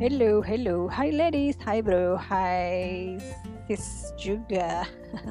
Hello, hello, hi ladies, hi bro, hi sis juga.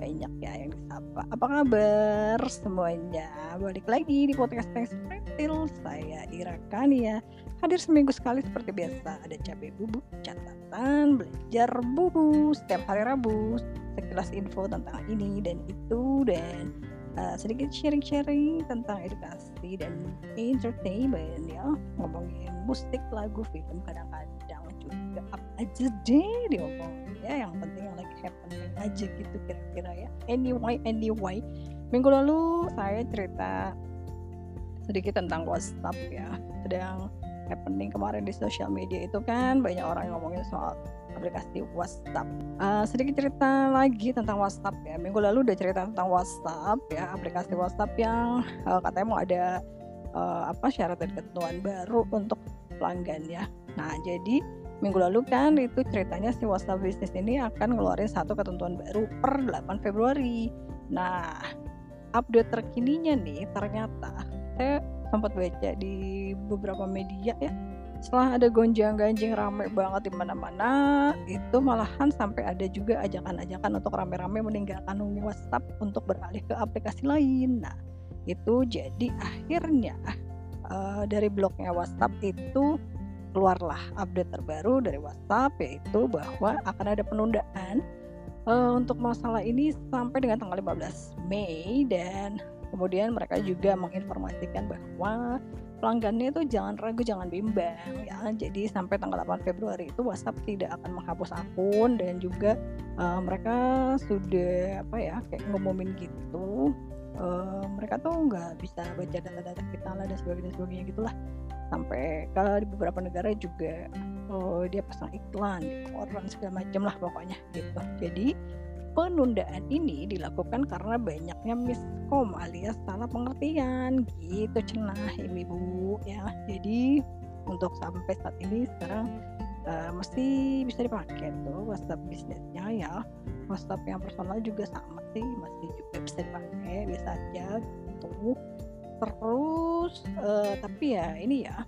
Banyak ya yang disapa. Apa kabar semuanya? Balik lagi di podcast Thanks Printil. Saya Ira Kania. Hadir seminggu sekali seperti biasa. Ada cabai bubuk, catatan, belajar bubu setiap hari Rabu. Sekilas info tentang ini dan itu dan uh, sedikit sharing-sharing tentang edukasi dan entertainment ya ngomongin musik lagu film kadang-kadang juga apa aja deh diomongin ya. Yang penting yang lagi happening aja gitu kira-kira ya. Anyway anyway minggu lalu saya cerita sedikit tentang WhatsApp ya. Sedang happening kemarin di sosial media itu kan. Banyak orang yang ngomongin soal aplikasi WhatsApp. Uh, sedikit cerita lagi tentang WhatsApp ya. Minggu lalu udah cerita tentang WhatsApp ya, aplikasi WhatsApp yang uh, katanya mau ada uh, apa syarat dan ketentuan baru untuk pelanggan ya. Nah, jadi minggu lalu kan itu ceritanya si WhatsApp bisnis ini akan ngeluarin satu ketentuan baru per 8 Februari. Nah, update terkininya nih ternyata saya sempat baca di beberapa media ya setelah ada gonjang-ganjing rame banget di mana-mana itu malahan sampai ada juga ajakan-ajakan untuk rame-rame meninggalkan WhatsApp untuk beralih ke aplikasi lain. Nah itu jadi akhirnya uh, dari blognya WhatsApp itu keluarlah update terbaru dari WhatsApp yaitu bahwa akan ada penundaan uh, untuk masalah ini sampai dengan tanggal 15 Mei. Dan Kemudian mereka juga menginformasikan bahwa pelanggannya itu jangan ragu, jangan bimbang ya. Jadi sampai tanggal 8 Februari itu WhatsApp tidak akan menghapus akun dan juga uh, mereka sudah apa ya kayak ngumumin gitu. Uh, mereka tuh nggak bisa baca data-data kita lah dan sebagainya, sebagainya gitulah sampai kalau di beberapa negara juga oh, dia pasang iklan koran segala macam lah pokoknya gitu jadi penundaan ini dilakukan karena banyaknya miskom alias salah pengertian. Gitu cenah ibu-ibu ya. Jadi untuk sampai saat ini sekarang uh, masih bisa dipakai tuh WhatsApp bisnisnya ya. WhatsApp yang personal juga sama sih masih juga bisa dipakai biasa aja gitu. Terus uh, tapi ya ini ya.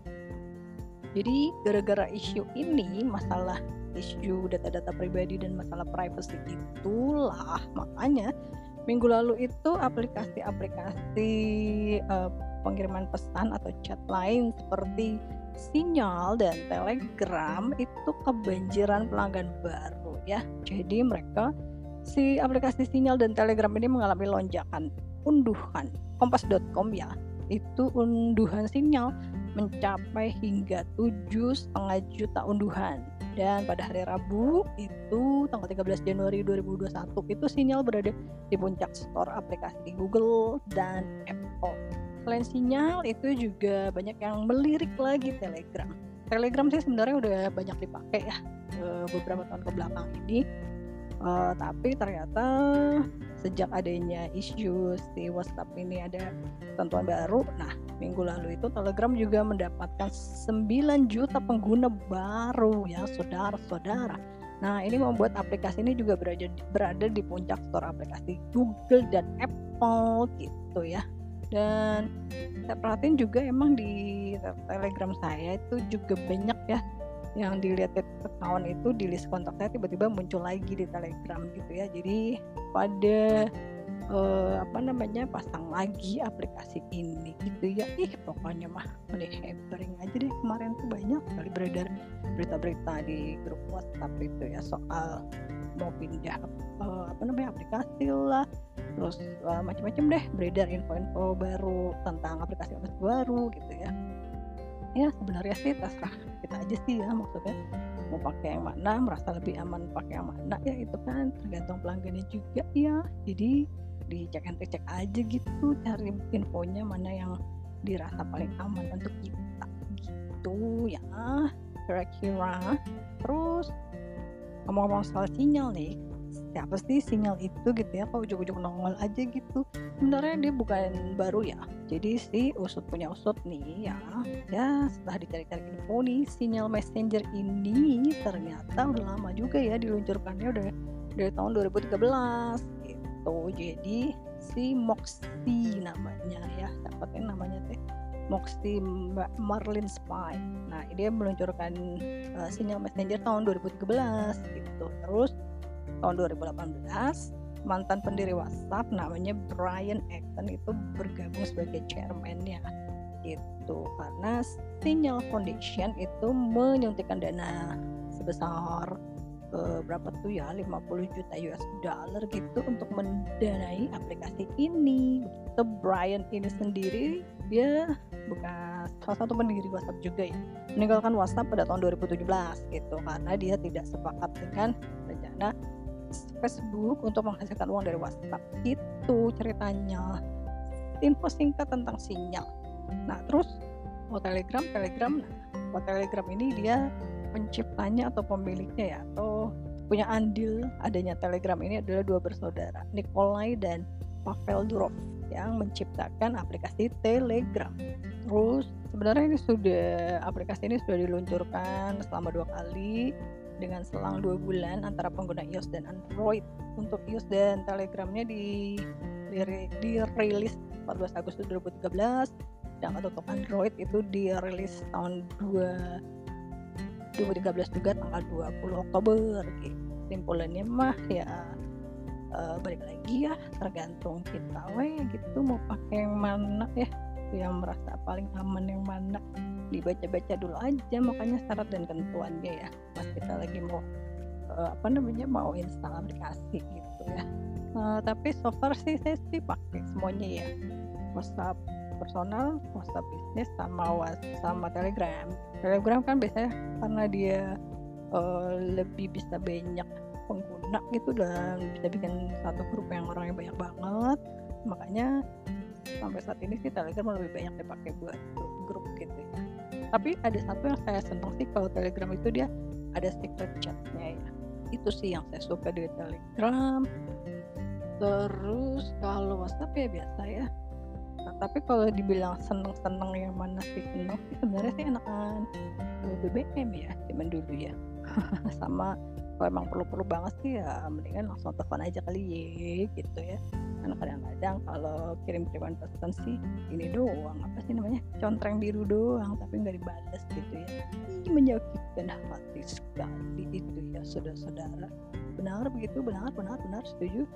Jadi gara-gara isu ini masalah isu data-data pribadi dan masalah privacy itulah makanya minggu lalu itu aplikasi-aplikasi uh, pengiriman pesan atau chat lain seperti Sinyal dan Telegram itu kebanjiran pelanggan baru ya. Jadi mereka si aplikasi Sinyal dan Telegram ini mengalami lonjakan unduhan kompas.com ya. Itu unduhan Sinyal mencapai hingga tujuh setengah juta unduhan dan pada hari Rabu itu tanggal 13 Januari 2021 itu sinyal berada di puncak store aplikasi di Google dan Apple. Selain sinyal itu juga banyak yang melirik lagi Telegram. Telegram sih sebenarnya udah banyak dipakai ya beberapa tahun ke belakang ini. Uh, tapi ternyata sejak adanya isu si WhatsApp ini ada ketentuan baru, nah minggu lalu itu Telegram juga mendapatkan 9 juta pengguna baru ya saudara-saudara. Nah ini membuat aplikasi ini juga berada, berada di puncak store aplikasi Google dan Apple gitu ya. Dan saya perhatiin juga emang di Telegram saya itu juga banyak ya yang dilihat account itu di list kontak saya tiba-tiba muncul lagi di Telegram gitu ya. Jadi pada uh, apa namanya pasang lagi aplikasi ini gitu ya. Ih pokoknya mah nih happening aja deh. Kemarin tuh banyak kali beredar berita-berita di grup WhatsApp itu ya soal mau pindah uh, apa namanya aplikasi lah. Terus uh, macam-macam deh beredar info-info baru tentang aplikasi aplikasi baru gitu ya. Ya sebenarnya sih terserah kita aja sih ya maksudnya mau pakai yang mana merasa lebih aman pakai yang mana ya itu kan. Tergantung pelanggannya juga ya. Jadi dicek and cek aja gitu cari infonya mana yang dirasa paling aman untuk kita gitu ya. Kira-kira. Terus ngomong-ngomong soal sinyal nih siapa sih sinyal itu gitu ya kok ujung-ujung nongol aja gitu sebenarnya dia bukan baru ya jadi si usut punya usut nih ya ya setelah dicari-cari info nih sinyal messenger ini ternyata udah lama juga ya diluncurkannya udah dari tahun 2013 gitu jadi si Moxie namanya ya dapatin namanya teh Moxie Marlin Spy. Nah, dia meluncurkan uh, sinyal Messenger tahun 2013 gitu. Terus tahun 2018 mantan pendiri WhatsApp namanya Brian Acton itu bergabung sebagai chairman-nya gitu. Karena Signal Foundation itu menyuntikkan dana sebesar uh, berapa tuh ya 50 juta US dollar gitu untuk mendanai aplikasi ini. Begitu Brian ini sendiri dia bukan salah satu pendiri WhatsApp juga ya meninggalkan WhatsApp pada tahun 2017 gitu. Karena dia tidak sepakat dengan rencana Facebook untuk menghasilkan uang dari WhatsApp. Itu ceritanya. Info singkat tentang sinyal. Nah terus mau Telegram Telegram. Nah mau Telegram ini dia penciptanya atau pemiliknya ya atau punya andil adanya Telegram ini adalah dua bersaudara Nikolai dan Pavel Durov yang menciptakan aplikasi Telegram. Terus sebenarnya ini sudah aplikasi ini sudah diluncurkan selama dua kali dengan selang dua bulan antara pengguna iOS dan Android. Untuk iOS dan Telegramnya di dirilis 14 Agustus 2013 dan untuk Android itu dirilis tahun 2 2013 juga tanggal 20 Oktober. Simpulannya mah ya uh, balik lagi ya tergantung kita we gitu mau pakai yang mana ya yang merasa paling aman yang mana dibaca-baca dulu aja makanya syarat dan ketentuannya ya pas kita lagi mau uh, apa namanya mau install aplikasi gitu ya. Uh, tapi so far sih saya sih pakai semuanya ya. WhatsApp personal, WhatsApp bisnis sama WhatsApp sama Telegram. Telegram kan biasanya karena dia uh, lebih bisa banyak pengguna gitu dan bisa bikin satu grup yang orangnya banyak banget. Makanya sampai saat ini sih Telegram lebih banyak dipakai buat grup-grup gitu ya. Tapi ada satu yang saya senang sih kalau Telegram itu dia ada secret chatnya ya. Itu sih yang saya suka dari Telegram. Terus kalau WhatsApp ya biasa ya. Nah, tapi kalau dibilang seneng-seneng yang mana sih seneng sih sebenarnya sih enakan BBM ya zaman dulu ya. Sama kalau emang perlu-perlu banget sih ya mendingan langsung telepon aja kali ya gitu ya karena kadang-kadang kalau kirim-kiriman pesan sih ini doang apa sih namanya contreng biru doang tapi nggak dibalas gitu ya. Ini menyakitkan hati sekali itu ya saudara-saudara. Benar begitu benar benar benar setuju.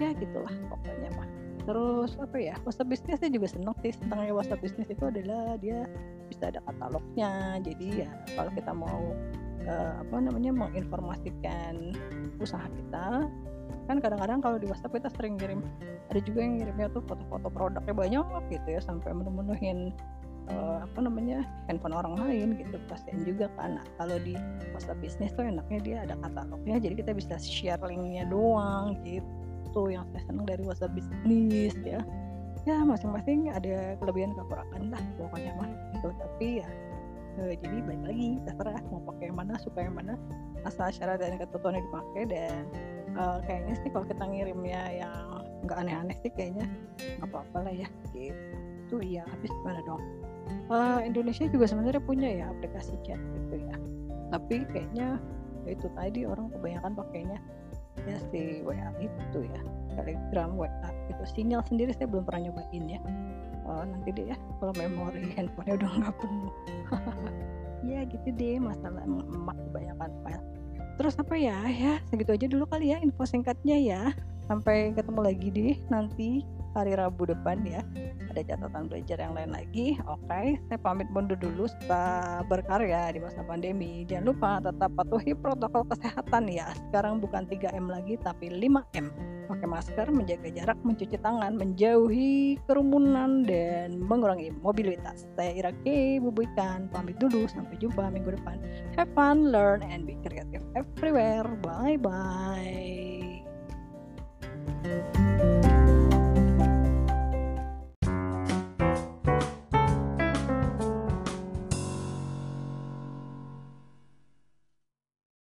Ya gitulah pokoknya mah. Terus apa ya WhatsApp bisnis saya juga seneng sih. Tentangnya WhatsApp bisnis itu adalah dia bisa ada katalognya. Jadi ya kalau kita mau uh, apa namanya menginformasikan usaha kita kan kadang-kadang kalau di WhatsApp kita sering kirim ada juga yang ngirimnya tuh foto-foto produknya banyak gitu ya sampai menuhin uh, apa namanya handphone orang lain gitu. Kasihan juga kan kalau di WhatsApp bisnis tuh enaknya dia ada katalognya jadi kita bisa share linknya doang gitu yang saya senang dari WhatsApp bisnis ya. Ya masing-masing ada kelebihan kekurangan lah pokoknya mah gitu. Tapi ya uh, jadi balik lagi terserah mau pakai yang mana suka yang mana asal syarat dan ketentuannya dipakai dan uh, kayaknya sih kalau kita ngirimnya yang nggak aneh-aneh sih kayaknya. Nggak apa-apa lah ya gitu. Ya habis mana dong? Uh, Indonesia juga sebenarnya punya ya aplikasi chat gitu ya. Tapi kayaknya ya itu tadi orang kebanyakan pakainya ya si WA itu ya Telegram WA itu. Sinyal sendiri saya belum pernah nyobain ya. Oh, nanti deh ya kalau memori handphonenya udah nggak penuh. Ya gitu deh masalah emak kebanyakan file terus apa ya? Ya segitu aja dulu kali ya info singkatnya ya. Sampai ketemu lagi deh nanti hari Rabu depan ya. Ada catatan belajar yang lain lagi. Oke saya pamit mundur dulu setelah berkarya di masa pandemi. Jangan lupa tetap patuhi protokol kesehatan ya. Sekarang bukan 3M lagi tapi 5M pakai masker menjaga jarak mencuci tangan menjauhi kerumunan dan mengurangi mobilitas. Saya Ira K bubuikan pamit dulu. Sampai jumpa minggu depan. Have fun learn and be creative everywhere. Bye bye